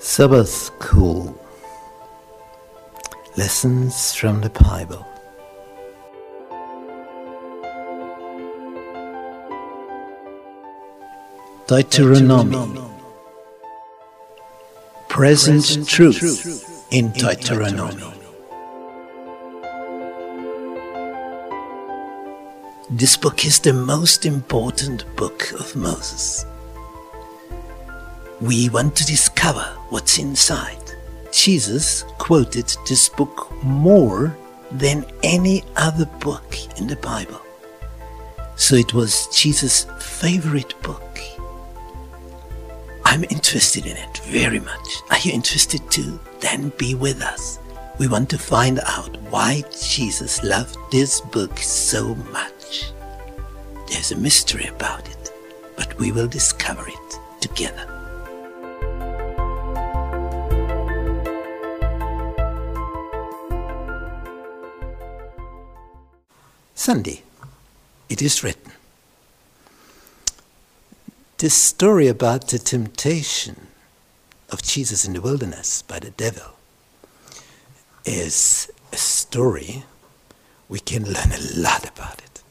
Sabbath School Lessons from the Bible. Deuteronomy Present Truth in Deuteronomy. This book is the most important book of Moses. We want to discover what's inside. Jesus quoted this book more than any other book in the Bible. So it was Jesus' favorite book. I'm interested in it very much. Are you interested too? Then be with us. We want to find out why Jesus loved this book so much. There's a mystery about it, but we will discover it together. Sunday, it is written. This story about the temptation of Jesus in the wilderness by the devil is a story we can learn a lot about it.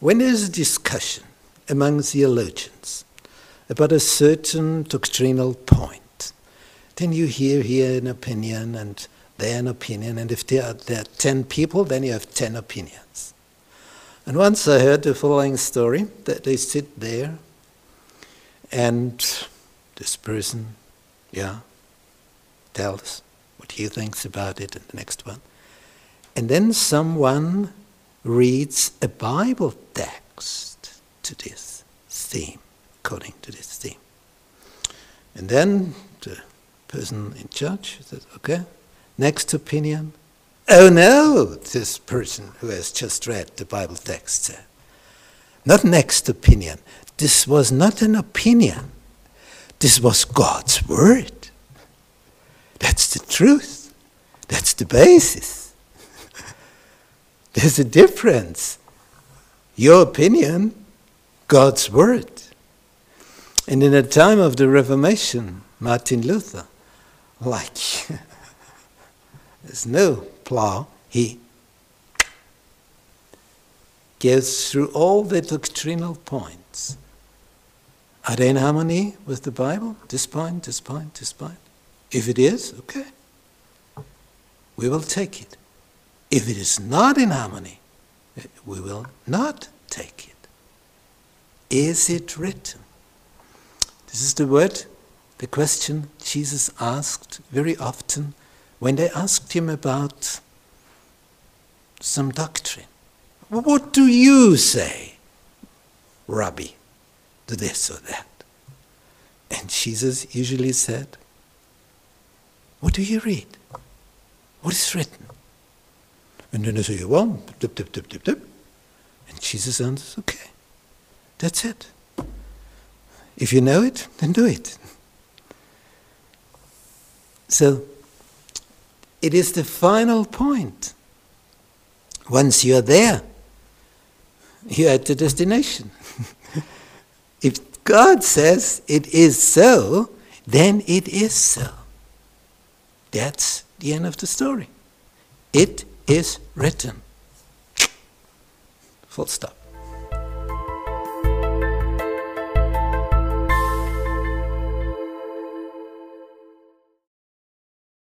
When there's a discussion among theologians about a certain doctrinal point, then you hear here an opinion and there an opinion, and if there are, there are ten people, then you have ten opinions. And once I heard the following story that they sit there and this person, yeah, tells what he thinks about it, and the next one. And then someone reads a Bible text to this theme, according to this theme. And then the person in charge says, okay, next opinion. Oh no, this person who has just read the Bible text said. Not next opinion. This was not an opinion. This was God's word. That's the truth. That's the basis. There's a difference. Your opinion, God's word. And in the time of the Reformation, Martin Luther, like, there's no plow, he goes through all the doctrinal points. Are they in harmony with the Bible? This point, this point, this point? If it is, okay. We will take it. If it is not in harmony, eh, we will not take it. Is it written? This is the word, the question Jesus asked very often when they asked him about some doctrine. What do you say, Rabbi, to this or that? And Jesus usually said, What do you read? What is written? And then they say, Well, dip, dip, dip, dip, dip. And Jesus answers, Okay, that's it. If you know it, then do it. So, it is the final point. Once you are there, you're at the destination. if God says it is so, then it is so. That's the end of the story. It is written. Full stop.